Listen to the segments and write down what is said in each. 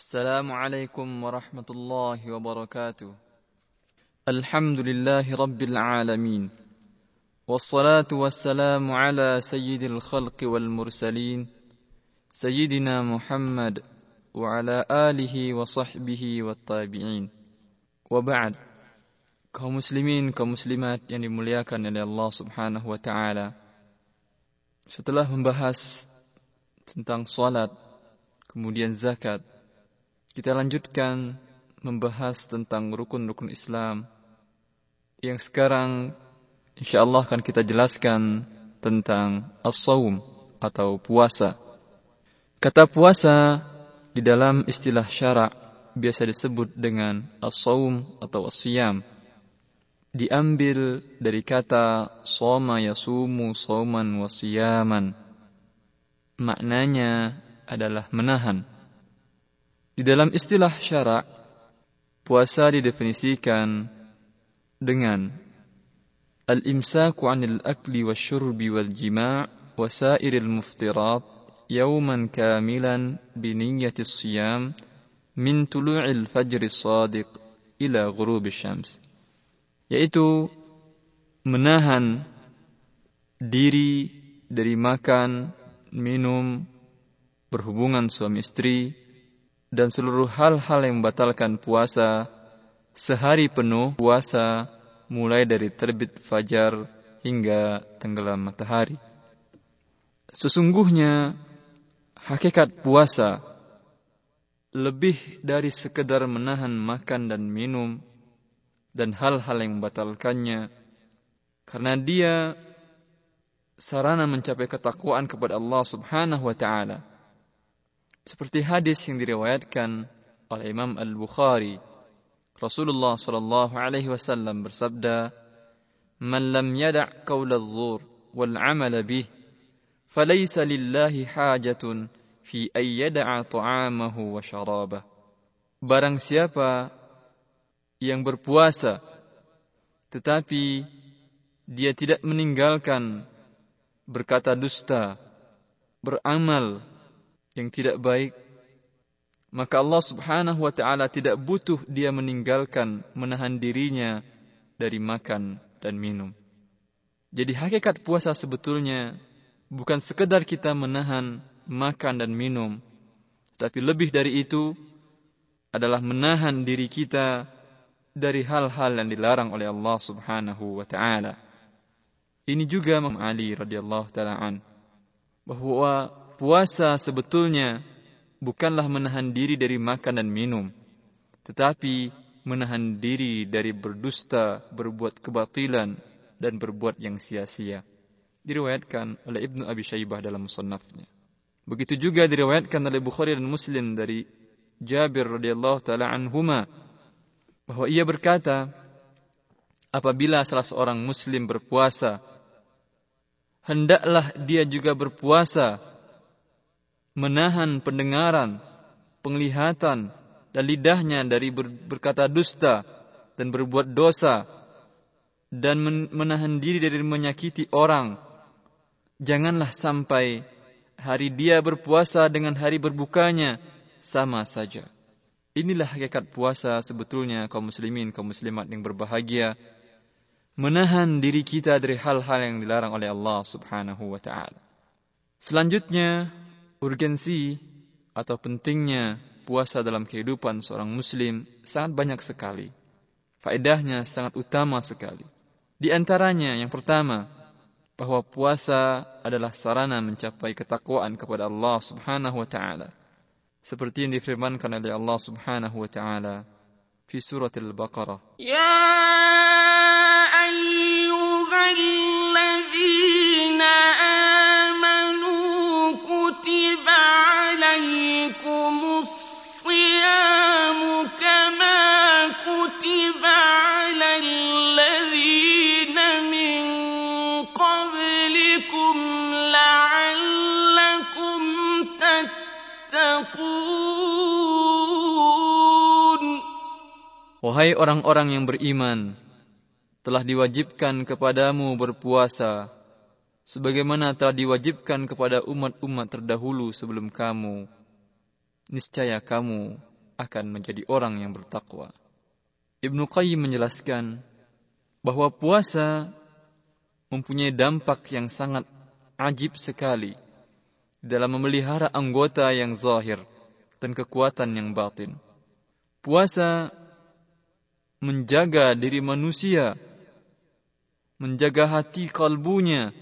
السلام عليكم ورحمة الله وبركاته. الحمد لله رب العالمين. والصلاة والسلام على سيد الخلق والمرسلين سيدنا محمد وعلى آله وصحبه والتابعين. وبعد kaum muslimin, kaum muslimat yang dimuliakan oleh Allah Subhanahu wa taala. Setelah membahas tentang salat, kemudian zakat, kita lanjutkan membahas tentang rukun-rukun Islam yang sekarang insyaallah akan kita jelaskan tentang as-saum atau puasa. Kata puasa di dalam istilah syarak biasa disebut dengan as-saum atau as-siyam. Diambil dari kata soma yasumu sauman wasiyaman. Maknanya adalah menahan. Di dalam istilah syarak, puasa didefinisikan dengan al-imsaku 'anil akli wasyurbi wal jima' wa sairil muftirat yawman kamilan bi niyyati siyam min tulu'il fajr as-sadiq ila ghurub syams yaitu menahan diri dari makan, minum, berhubungan suami istri, dan seluruh hal-hal yang membatalkan puasa sehari penuh puasa mulai dari terbit fajar hingga tenggelam matahari. Sesungguhnya hakikat puasa lebih dari sekedar menahan makan dan minum dan hal-hal yang membatalkannya karena dia sarana mencapai ketakwaan kepada Allah Subhanahu wa taala seperti hadis yang diriwayatkan oleh Imam Al-Bukhari, Rasulullah sallallahu alaihi wasallam bersabda, "Man lam yada' qaul az-zur wal 'amal bih, falaysa lillahi hajatun fi ay yada'a ta'amahu wa syarabah." Barang siapa yang berpuasa tetapi dia tidak meninggalkan berkata dusta, beramal yang tidak baik, maka Allah Subhanahu wa taala tidak butuh dia meninggalkan menahan dirinya dari makan dan minum. Jadi hakikat puasa sebetulnya bukan sekedar kita menahan makan dan minum, tapi lebih dari itu adalah menahan diri kita dari hal-hal yang dilarang oleh Allah Subhanahu wa taala. Ini juga Imam Ali radhiyallahu taala an bahwa puasa sebetulnya bukanlah menahan diri dari makan dan minum, tetapi menahan diri dari berdusta, berbuat kebatilan, dan berbuat yang sia-sia. Diriwayatkan oleh Ibnu Abi Syaibah dalam musannafnya. Begitu juga diriwayatkan oleh Bukhari dan Muslim dari Jabir radhiyallahu taala anhuma bahwa ia berkata, apabila salah seorang muslim berpuasa, hendaklah dia juga berpuasa menahan pendengaran, penglihatan, dan lidahnya dari ber, berkata dusta dan berbuat dosa dan menahan diri dari menyakiti orang. Janganlah sampai hari dia berpuasa dengan hari berbukanya sama saja. Inilah hakikat puasa sebetulnya kaum muslimin, kaum muslimat yang berbahagia. Menahan diri kita dari hal-hal yang dilarang oleh Allah subhanahu wa ta'ala. Selanjutnya, urgensi atau pentingnya puasa dalam kehidupan seorang muslim sangat banyak sekali. Faedahnya sangat utama sekali. Di antaranya yang pertama, bahwa puasa adalah sarana mencapai ketakwaan kepada Allah Subhanahu wa taala. Seperti yang difirmankan oleh Allah Subhanahu wa taala di surat Al-Baqarah. Ya Wahai orang-orang yang beriman, telah diwajibkan kepadamu berpuasa, sebagaimana telah diwajibkan kepada umat-umat terdahulu sebelum kamu. Niscaya kamu akan menjadi orang yang bertakwa. Ibnu Qayyim menjelaskan bahwa puasa mempunyai dampak yang sangat ajib sekali dalam memelihara anggota yang zahir dan kekuatan yang batin. Puasa menjaga diri manusia, menjaga hati kalbunya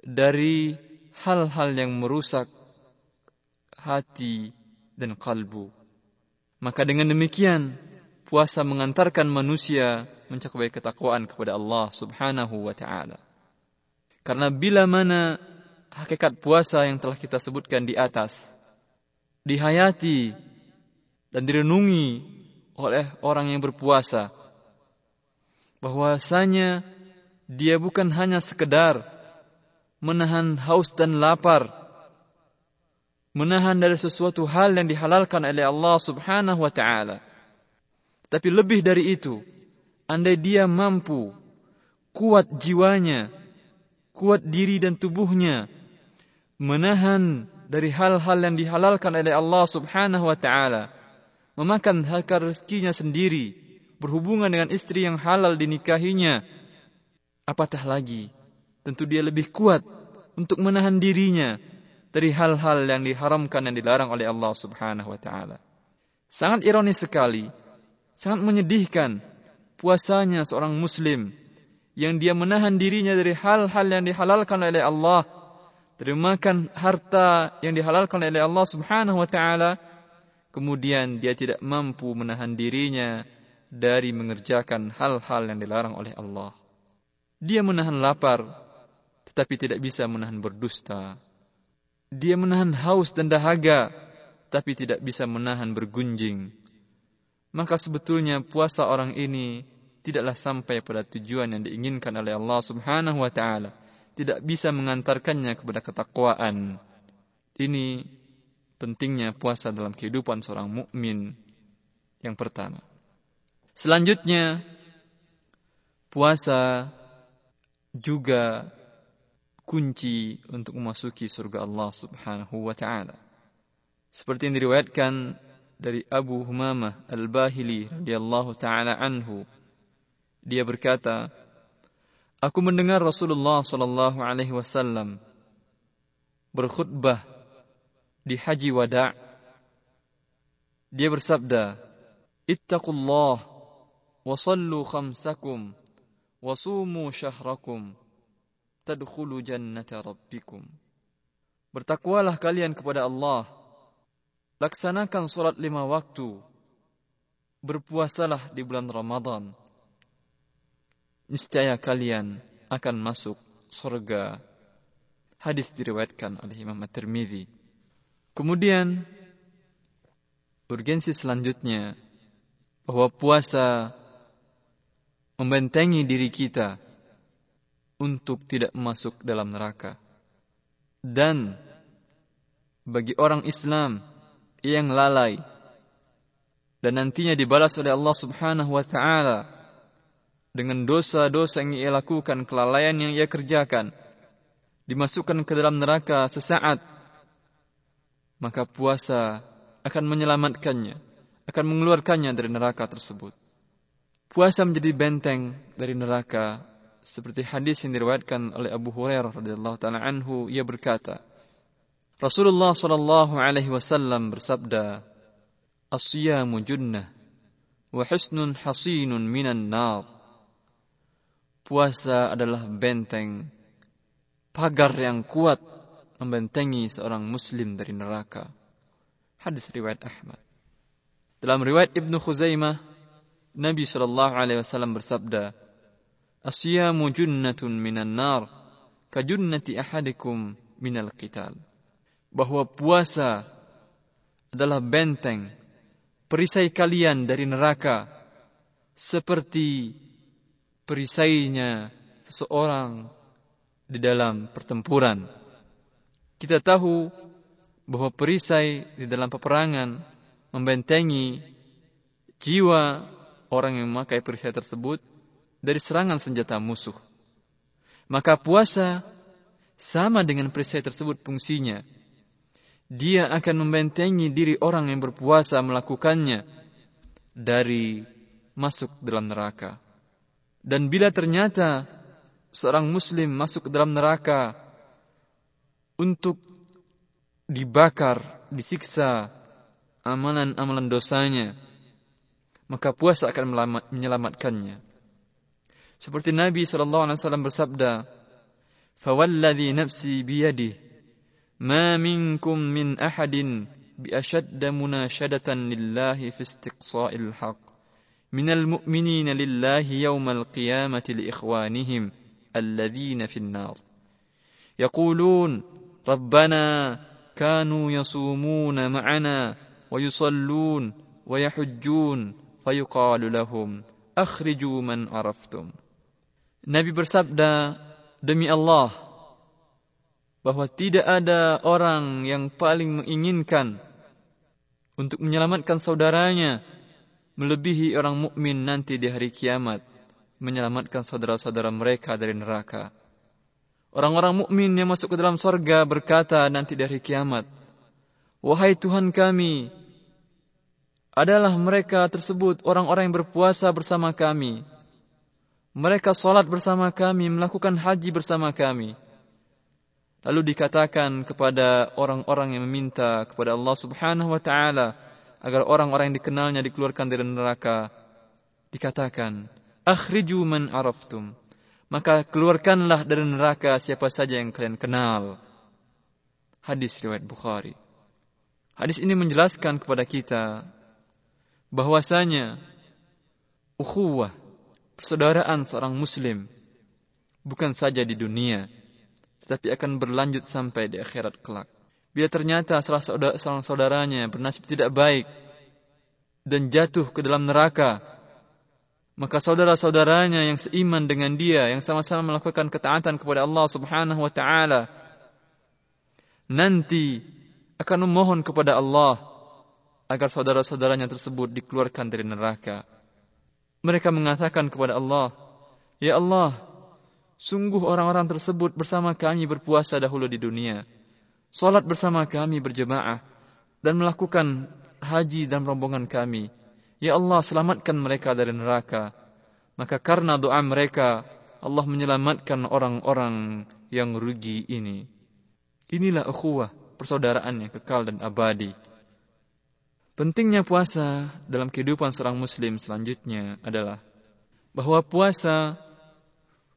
dari hal-hal yang merusak hati dan kalbu. Maka dengan demikian, puasa mengantarkan manusia mencapai ketakwaan kepada Allah Subhanahu wa taala. Karena bila mana hakikat puasa yang telah kita sebutkan di atas dihayati dan direnungi oleh orang yang berpuasa. Bahwasanya dia bukan hanya sekedar menahan haus dan lapar menahan dari sesuatu hal yang dihalalkan oleh Allah Subhanahu wa taala. Tapi lebih dari itu andai dia mampu kuat jiwanya kuat diri dan tubuhnya menahan dari hal-hal yang dihalalkan oleh Allah Subhanahu wa taala memakan harta rezekinya sendiri, berhubungan dengan istri yang halal dinikahinya, apatah lagi, tentu dia lebih kuat untuk menahan dirinya dari hal-hal yang diharamkan dan dilarang oleh Allah Subhanahu wa taala. Sangat ironis sekali, sangat menyedihkan puasanya seorang muslim yang dia menahan dirinya dari hal-hal yang dihalalkan oleh Allah, dari makan harta yang dihalalkan oleh Allah Subhanahu wa taala kemudian dia tidak mampu menahan dirinya dari mengerjakan hal-hal yang dilarang oleh Allah. Dia menahan lapar, tetapi tidak bisa menahan berdusta. Dia menahan haus dan dahaga, tapi tidak bisa menahan bergunjing. Maka sebetulnya puasa orang ini tidaklah sampai pada tujuan yang diinginkan oleh Allah Subhanahu wa taala, tidak bisa mengantarkannya kepada ketakwaan. Ini pentingnya puasa dalam kehidupan seorang mukmin yang pertama. Selanjutnya puasa juga kunci untuk memasuki surga Allah Subhanahu wa taala. Seperti yang diriwayatkan dari Abu Humamah Al-Bahili radhiyallahu taala anhu. Dia berkata, Aku mendengar Rasulullah sallallahu alaihi wasallam berkhutbah di haji wada' dia bersabda ittaqullah wa sallu khamsakum wa sumu syahrakum tadkhulu jannata rabbikum. Bertakwalah kalian kepada Allah. Laksanakan salat lima waktu. Berpuasalah di bulan Ramadan. Niscaya kalian akan masuk surga. Hadis diriwayatkan oleh Imam At-Tirmidzi Kemudian urgensi selanjutnya bahwa puasa membentengi diri kita untuk tidak masuk dalam neraka. Dan bagi orang Islam yang lalai dan nantinya dibalas oleh Allah Subhanahu wa taala dengan dosa-dosa yang ia lakukan, kelalaian yang ia kerjakan, dimasukkan ke dalam neraka sesaat maka puasa akan menyelamatkannya, akan mengeluarkannya dari neraka tersebut. Puasa menjadi benteng dari neraka seperti hadis yang diriwayatkan oleh Abu Hurairah radhiyallahu taala anhu ia berkata Rasulullah sallallahu alaihi wasallam bersabda As-siyamu junnah wa husnun hasinun minan nar Puasa adalah benteng pagar yang kuat membentengi seorang muslim dari neraka. Hadis riwayat Ahmad. Dalam riwayat Ibnu Khuzaimah, Nabi sallallahu alaihi wasallam bersabda, "Asyamu junnatun minan nar, ka junnati ahadikum minal qital." Bahwa puasa adalah benteng perisai kalian dari neraka seperti perisainya seseorang di dalam pertempuran. Kita tahu bahwa perisai di dalam peperangan membentengi jiwa orang yang memakai perisai tersebut dari serangan senjata musuh. Maka puasa sama dengan perisai tersebut fungsinya, dia akan membentengi diri orang yang berpuasa melakukannya dari masuk dalam neraka. Dan bila ternyata seorang muslim masuk ke dalam neraka untuk dibakar, disiksa amalan-amalan dosanya, maka puasa akan menyelamatkannya. Seperti Nabi sallallahu alaihi wasallam bersabda, "Fawalladhi nafsi biyadihi, ma minkum min ahadin bi ashadda munashadatan lillahi fi istiqsa'il haqq min al-mu'minina lillahi yawmal qiyamati li ikhwanihim alladhina fin nar." يقولون ربنا كانوا يصومون معنا ويصلون ويحجون فيقال لهم أخرجوا من عرفتم Nabi bersabda demi Allah bahwa tidak ada orang yang paling menginginkan untuk menyelamatkan saudaranya melebihi orang mukmin nanti di hari kiamat menyelamatkan saudara-saudara mereka dari neraka. Orang-orang mukmin yang masuk ke dalam sorga berkata nanti di hari kiamat, Wahai Tuhan kami, adalah mereka tersebut orang-orang yang berpuasa bersama kami. Mereka sholat bersama kami, melakukan haji bersama kami. Lalu dikatakan kepada orang-orang yang meminta kepada Allah subhanahu wa ta'ala agar orang-orang yang dikenalnya dikeluarkan dari neraka. Dikatakan, Akhriju man araftum. Maka keluarkanlah dari neraka siapa saja yang kalian kenal. Hadis riwayat Bukhari. Hadis ini menjelaskan kepada kita bahwasanya ukhuwah, persaudaraan seorang muslim bukan saja di dunia tetapi akan berlanjut sampai di akhirat kelak. Bila ternyata salah salah saudaranya bernasib tidak baik dan jatuh ke dalam neraka, maka saudara-saudaranya yang seiman dengan dia, yang sama-sama melakukan ketaatan kepada Allah Subhanahu wa taala, nanti akan memohon kepada Allah agar saudara-saudaranya tersebut dikeluarkan dari neraka. Mereka mengatakan kepada Allah, "Ya Allah, sungguh orang-orang tersebut bersama kami berpuasa dahulu di dunia, salat bersama kami berjemaah dan melakukan haji dan rombongan kami. Ya Allah, selamatkan mereka dari neraka." Maka karena doa mereka, Allah menyelamatkan orang-orang yang rugi ini. Inilah ukhuwah, persaudaraan yang kekal dan abadi. Pentingnya puasa dalam kehidupan seorang muslim selanjutnya adalah bahwa puasa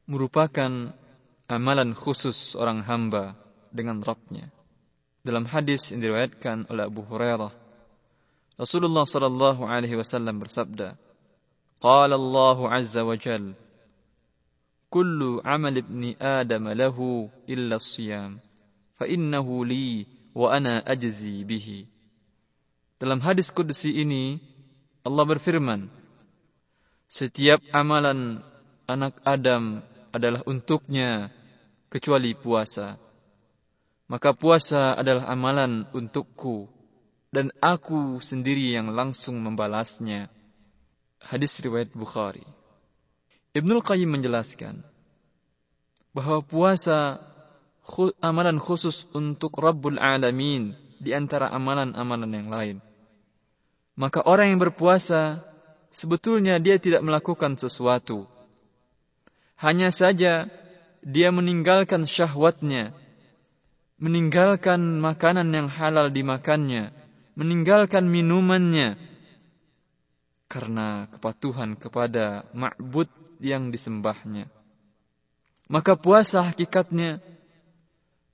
merupakan amalan khusus seorang hamba dengan Rabbnya. Dalam hadis yang diriwayatkan oleh Abu Hurairah, Rasulullah sallallahu alaihi wasallam bersabda, "Qala Allah azza wa jal, kullu amal ibni Adam lahu illa as-siyam, fa innahu li wa ana ajzi bihi." Dalam hadis kudusi ini Allah berfirman, setiap amalan anak Adam adalah untuknya kecuali puasa. Maka puasa adalah amalan untukku dan aku sendiri yang langsung membalasnya. Hadis riwayat Bukhari. Ibnul Qayyim menjelaskan bahwa puasa amalan khusus untuk Rabbul Alamin di antara amalan-amalan yang lain maka orang yang berpuasa sebetulnya dia tidak melakukan sesuatu. Hanya saja dia meninggalkan syahwatnya, meninggalkan makanan yang halal dimakannya, meninggalkan minumannya karena kepatuhan kepada ma'bud yang disembahnya. Maka puasa hakikatnya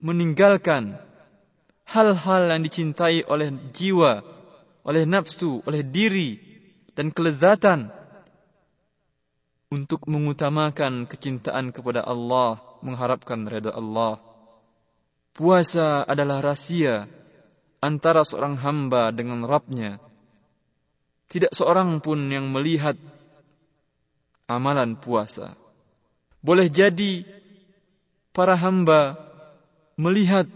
meninggalkan hal-hal yang dicintai oleh jiwa oleh nafsu, oleh diri dan kelezatan untuk mengutamakan kecintaan kepada Allah, mengharapkan redha Allah. Puasa adalah rahasia antara seorang hamba dengan Rabbnya. Tidak seorang pun yang melihat amalan puasa. Boleh jadi para hamba melihat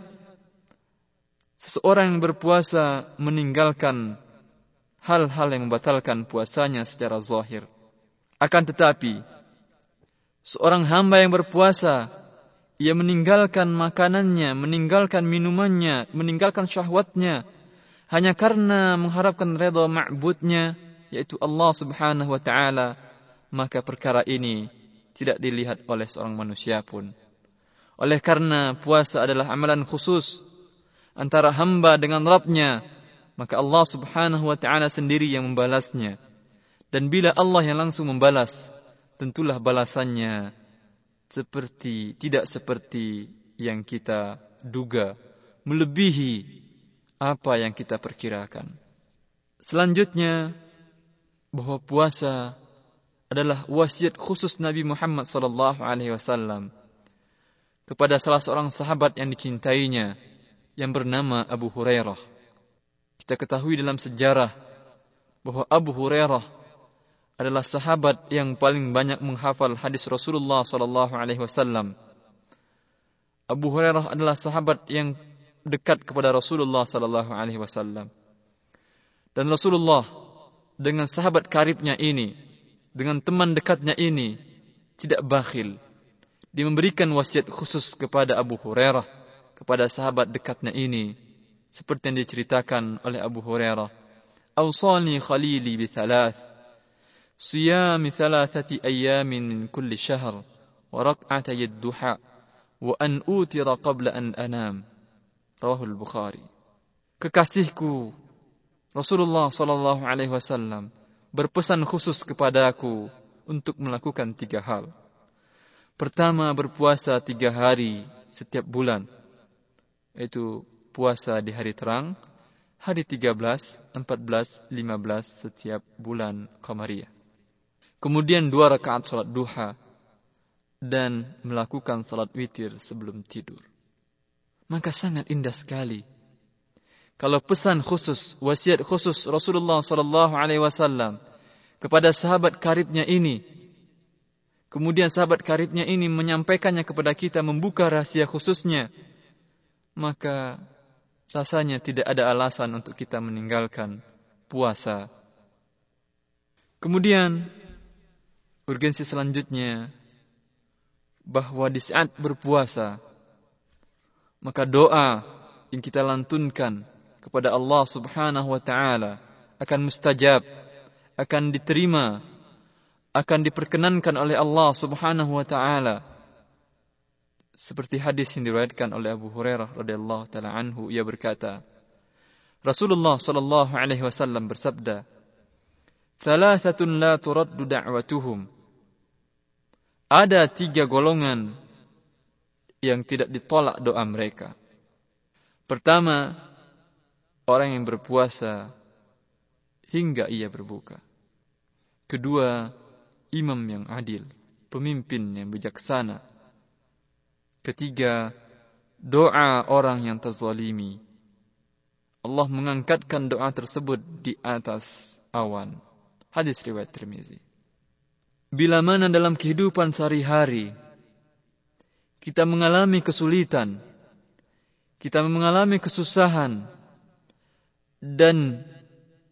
seseorang yang berpuasa meninggalkan hal-hal yang membatalkan puasanya secara zahir. Akan tetapi, seorang hamba yang berpuasa, ia meninggalkan makanannya, meninggalkan minumannya, meninggalkan syahwatnya hanya karena mengharapkan redha ma'budnya yaitu Allah Subhanahu wa taala, maka perkara ini tidak dilihat oleh seorang manusia pun. Oleh karena puasa adalah amalan khusus antara hamba dengan Rabbnya, maka Allah Subhanahu wa taala sendiri yang membalasnya. Dan bila Allah yang langsung membalas, tentulah balasannya seperti tidak seperti yang kita duga, melebihi apa yang kita perkirakan. Selanjutnya bahwa puasa adalah wasiat khusus Nabi Muhammad sallallahu alaihi wasallam kepada salah seorang sahabat yang dicintainya yang bernama Abu Hurairah. Kita ketahui dalam sejarah bahwa Abu Hurairah adalah sahabat yang paling banyak menghafal hadis Rasulullah sallallahu alaihi wasallam. Abu Hurairah adalah sahabat yang dekat kepada Rasulullah sallallahu alaihi wasallam. Dan Rasulullah dengan sahabat karibnya ini, dengan teman dekatnya ini tidak bakhil. Dia memberikan wasiat khusus kepada Abu Hurairah, kepada sahabat dekatnya ini seperti yang diceritakan oleh Abu Hurairah. Awsani khalili bi thalath صيام ثلاثة أيام من كل شهر وركعتي الضحى وأن أوتر قبل أن أنام رواه البخاري Kekasihku Rasulullah sallallahu alaihi wasallam berpesan khusus kepadaku untuk melakukan tiga hal. Pertama, berpuasa tiga hari setiap bulan, yaitu puasa di hari terang, hari 13, 14, 15 setiap bulan Qamariyah. Kemudian dua rakaat salat duha dan melakukan salat witir sebelum tidur. Maka sangat indah sekali. Kalau pesan khusus, wasiat khusus Rasulullah sallallahu alaihi wasallam kepada sahabat karibnya ini, kemudian sahabat karibnya ini menyampaikannya kepada kita membuka rahasia khususnya, maka rasanya tidak ada alasan untuk kita meninggalkan puasa. Kemudian Urgensi selanjutnya bahwa di saat berpuasa maka doa yang kita lantunkan kepada Allah Subhanahu wa taala akan mustajab, akan diterima, akan diperkenankan oleh Allah Subhanahu wa taala. Seperti hadis yang diriwayatkan oleh Abu Hurairah radhiyallahu taala anhu ia berkata, Rasulullah sallallahu alaihi wasallam bersabda, "Thalathatun la turaddu da'watuhum." Ada tiga golongan yang tidak ditolak doa mereka. Pertama, orang yang berpuasa hingga ia berbuka. Kedua, imam yang adil, pemimpin yang bijaksana. Ketiga, doa orang yang terzalimi. Allah mengangkatkan doa tersebut di atas awan. Hadis riwayat Tirmizi. Bila mana dalam kehidupan sehari-hari kita mengalami kesulitan, kita mengalami kesusahan, dan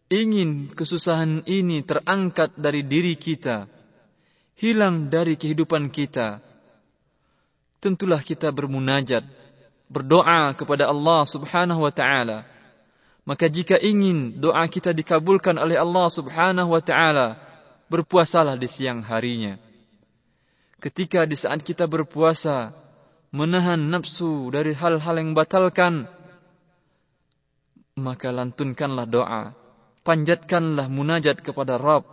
ingin kesusahan ini terangkat dari diri kita, hilang dari kehidupan kita, tentulah kita bermunajat, berdoa kepada Allah Subhanahu wa taala. Maka jika ingin doa kita dikabulkan oleh Allah Subhanahu wa taala, berpuasalah di siang harinya. Ketika di saat kita berpuasa, menahan nafsu dari hal-hal yang batalkan, maka lantunkanlah doa, panjatkanlah munajat kepada Rabb.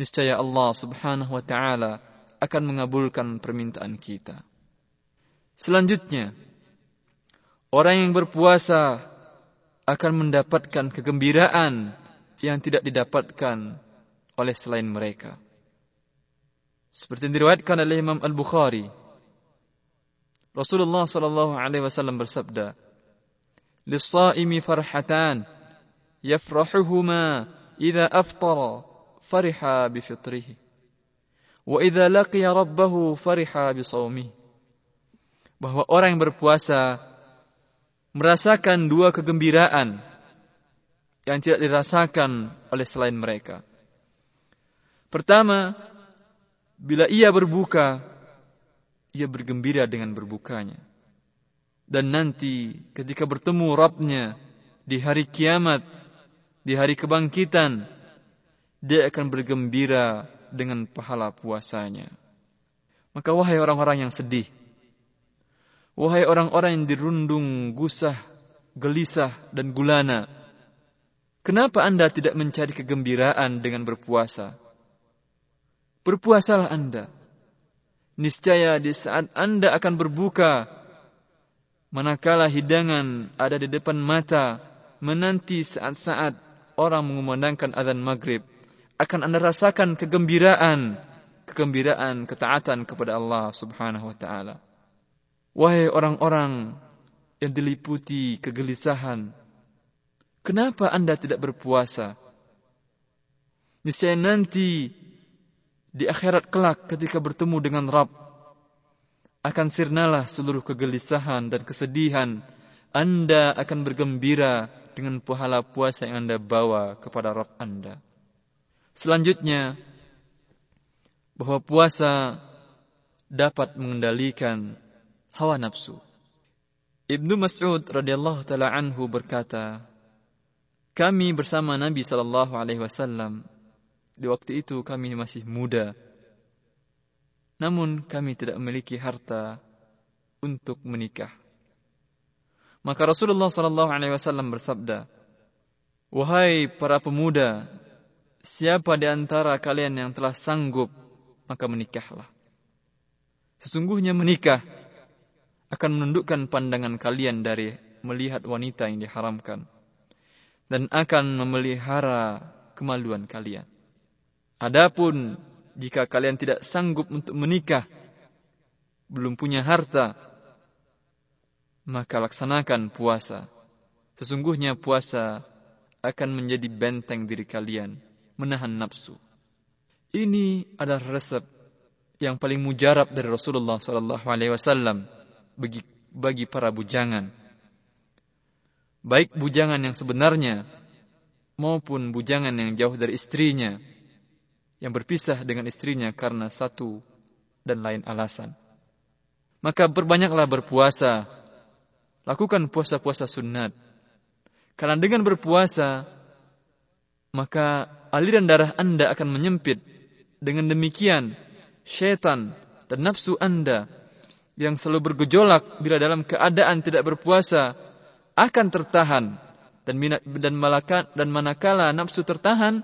Niscaya Allah Subhanahu wa taala akan mengabulkan permintaan kita. Selanjutnya, orang yang berpuasa akan mendapatkan kegembiraan yang tidak didapatkan oleh selain mereka. Seperti yang diriwayatkan oleh Imam Al-Bukhari. Rasulullah sallallahu alaihi wasallam bersabda, "Lis-shaimi farhatan yafrahuhuma idza aftara fariha bi fitrihi wa idza laqiya rabbahu fariha bi shaumihi." Bahwa orang yang berpuasa merasakan dua kegembiraan yang tidak dirasakan oleh selain mereka. Pertama, bila ia berbuka, ia bergembira dengan berbukanya. Dan nanti ketika bertemu Rabbnya di hari kiamat, di hari kebangkitan, dia akan bergembira dengan pahala puasanya. Maka wahai orang-orang yang sedih, wahai orang-orang yang dirundung gusah, gelisah, dan gulana, kenapa anda tidak mencari kegembiraan dengan berpuasa? Berpuasalah anda niscaya di saat Anda akan berbuka, manakala hidangan ada di depan mata, menanti saat-saat orang mengumandangkan azan maghrib, akan Anda rasakan kegembiraan, kegembiraan ketaatan kepada Allah Subhanahu wa taala. Wahai orang-orang yang diliputi kegelisahan, kenapa Anda tidak berpuasa? Niscaya nanti di akhirat kelak ketika bertemu dengan Rabb akan sirnalah seluruh kegelisahan dan kesedihan. Anda akan bergembira dengan pahala puasa yang Anda bawa kepada Rabb Anda. Selanjutnya bahwa puasa dapat mengendalikan hawa nafsu. Ibnu Mas'ud radhiyallahu taala anhu berkata kami bersama Nabi sallallahu alaihi wasallam di waktu itu kami masih muda. Namun kami tidak memiliki harta untuk menikah. Maka Rasulullah sallallahu alaihi wasallam bersabda, "Wahai para pemuda, siapa di antara kalian yang telah sanggup, maka menikahlah." Sesungguhnya menikah akan menundukkan pandangan kalian dari melihat wanita yang diharamkan dan akan memelihara kemaluan kalian. Adapun jika kalian tidak sanggup untuk menikah, belum punya harta, maka laksanakan puasa. Sesungguhnya puasa akan menjadi benteng diri kalian, menahan nafsu. Ini adalah resep yang paling mujarab dari Rasulullah sallallahu alaihi wasallam bagi bagi para bujangan. Baik bujangan yang sebenarnya maupun bujangan yang jauh dari istrinya yang berpisah dengan istrinya karena satu dan lain alasan. Maka berbanyaklah berpuasa. Lakukan puasa-puasa sunat. Karena dengan berpuasa, maka aliran darah Anda akan menyempit. Dengan demikian, syaitan dan nafsu Anda yang selalu bergejolak bila dalam keadaan tidak berpuasa akan tertahan dan dan malaka dan manakala nafsu tertahan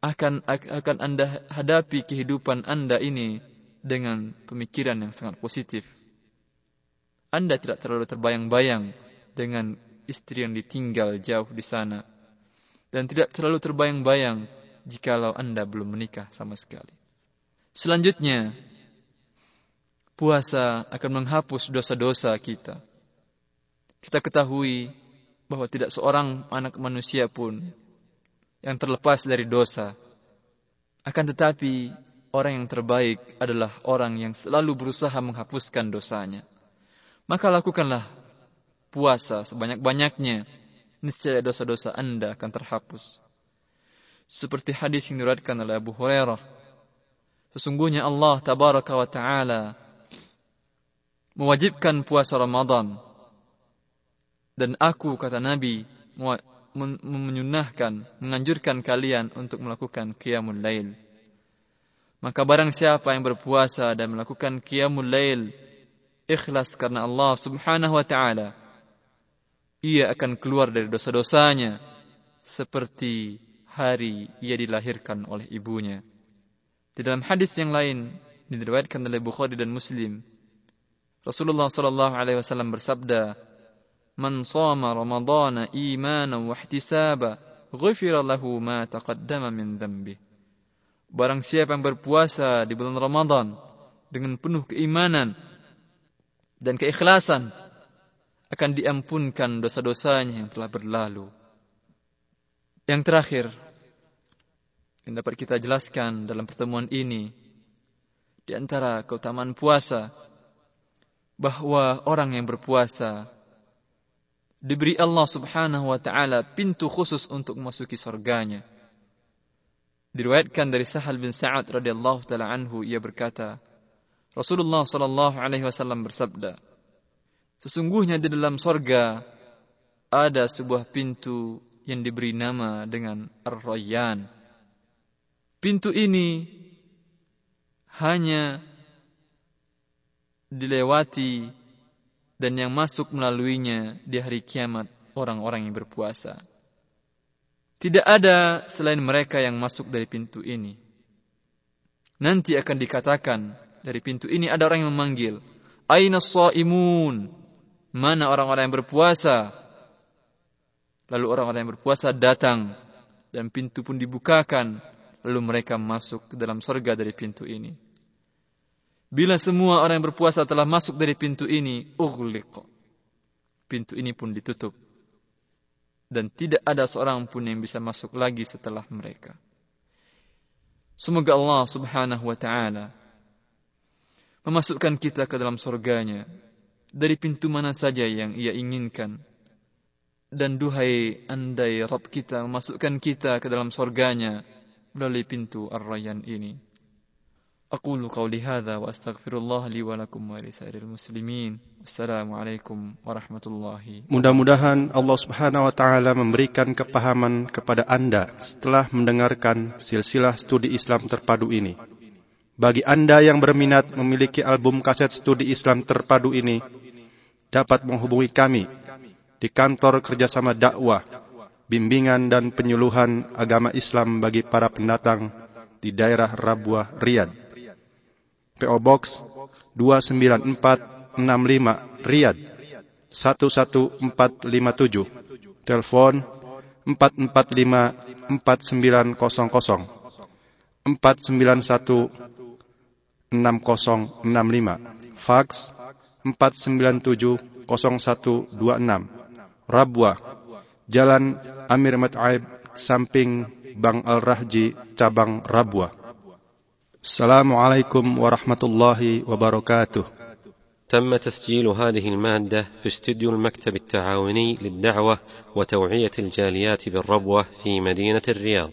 akan akan Anda hadapi kehidupan Anda ini dengan pemikiran yang sangat positif. Anda tidak terlalu terbayang-bayang dengan istri yang ditinggal jauh di sana dan tidak terlalu terbayang-bayang jikalau Anda belum menikah sama sekali. Selanjutnya, puasa akan menghapus dosa-dosa kita. Kita ketahui bahwa tidak seorang anak manusia pun yang terlepas dari dosa. Akan tetapi, orang yang terbaik adalah orang yang selalu berusaha menghapuskan dosanya. Maka lakukanlah puasa sebanyak-banyaknya, niscaya dosa-dosa Anda akan terhapus. Seperti hadis yang diriwayatkan oleh Abu Hurairah, sesungguhnya Allah tabaraka wa taala mewajibkan puasa Ramadan dan aku kata Nabi menyunahkan, menganjurkan kalian untuk melakukan qiyamul lail. Maka barang siapa yang berpuasa dan melakukan qiyamul lail ikhlas karena Allah Subhanahu wa taala, ia akan keluar dari dosa-dosanya seperti hari ia dilahirkan oleh ibunya. Di dalam hadis yang lain diriwayatkan oleh Bukhari dan Muslim, Rasulullah sallallahu alaihi wasallam bersabda, Sama Ramadana imanan wa ihtisaba ghufira lahu ma taqaddama min dhanbi. Barang siapa yang berpuasa di bulan Ramadan dengan penuh keimanan dan keikhlasan akan diampunkan dosa-dosanya yang telah berlalu. Yang terakhir yang dapat kita jelaskan dalam pertemuan ini di antara keutamaan puasa bahwa orang yang berpuasa diberi Allah Subhanahu wa taala pintu khusus untuk memasuki surganya. Diriwayatkan dari Sahal bin Sa'ad radhiyallahu taala anhu ia berkata, Rasulullah sallallahu alaihi wasallam bersabda, Sesungguhnya di dalam sorga ada sebuah pintu yang diberi nama dengan Ar-Rayyan. Pintu ini hanya dilewati dan yang masuk melaluinya di hari kiamat orang-orang yang berpuasa. Tidak ada selain mereka yang masuk dari pintu ini. Nanti akan dikatakan dari pintu ini ada orang yang memanggil, Aina imun, Mana orang-orang yang berpuasa? Lalu orang-orang yang berpuasa datang dan pintu pun dibukakan. Lalu mereka masuk ke dalam surga dari pintu ini. Bila semua orang yang berpuasa telah masuk dari pintu ini, ughliq. Pintu ini pun ditutup. Dan tidak ada seorang pun yang bisa masuk lagi setelah mereka. Semoga Allah subhanahu wa ta'ala memasukkan kita ke dalam surganya dari pintu mana saja yang ia inginkan. Dan duhai andai Rabb kita memasukkan kita ke dalam surganya melalui pintu Ar-Rayyan ini. أقول قولي هذا وأستغفر الله لي ولكم ولسائر muslimin. Assalamualaikum warahmatullahi Mudah-mudahan Allah Subhanahu wa taala memberikan kepahaman kepada Anda setelah mendengarkan silsilah studi Islam terpadu ini. Bagi Anda yang berminat memiliki album kaset studi Islam terpadu ini, dapat menghubungi kami di kantor kerjasama dakwah, bimbingan dan penyuluhan agama Islam bagi para pendatang di daerah Rabuah, Riyadh. PO Box 29465 Riyadh 11457 Telepon 445 4900 491 6065 Fax 497 0126 Rabwa Jalan Amir Mat'aib samping Bang Al-Rahji cabang Rabwa السلام عليكم ورحمة الله وبركاته. تم تسجيل هذه المادة في استديو المكتب التعاوني للدعوة وتوعية الجاليات بالربوة في مدينة الرياض.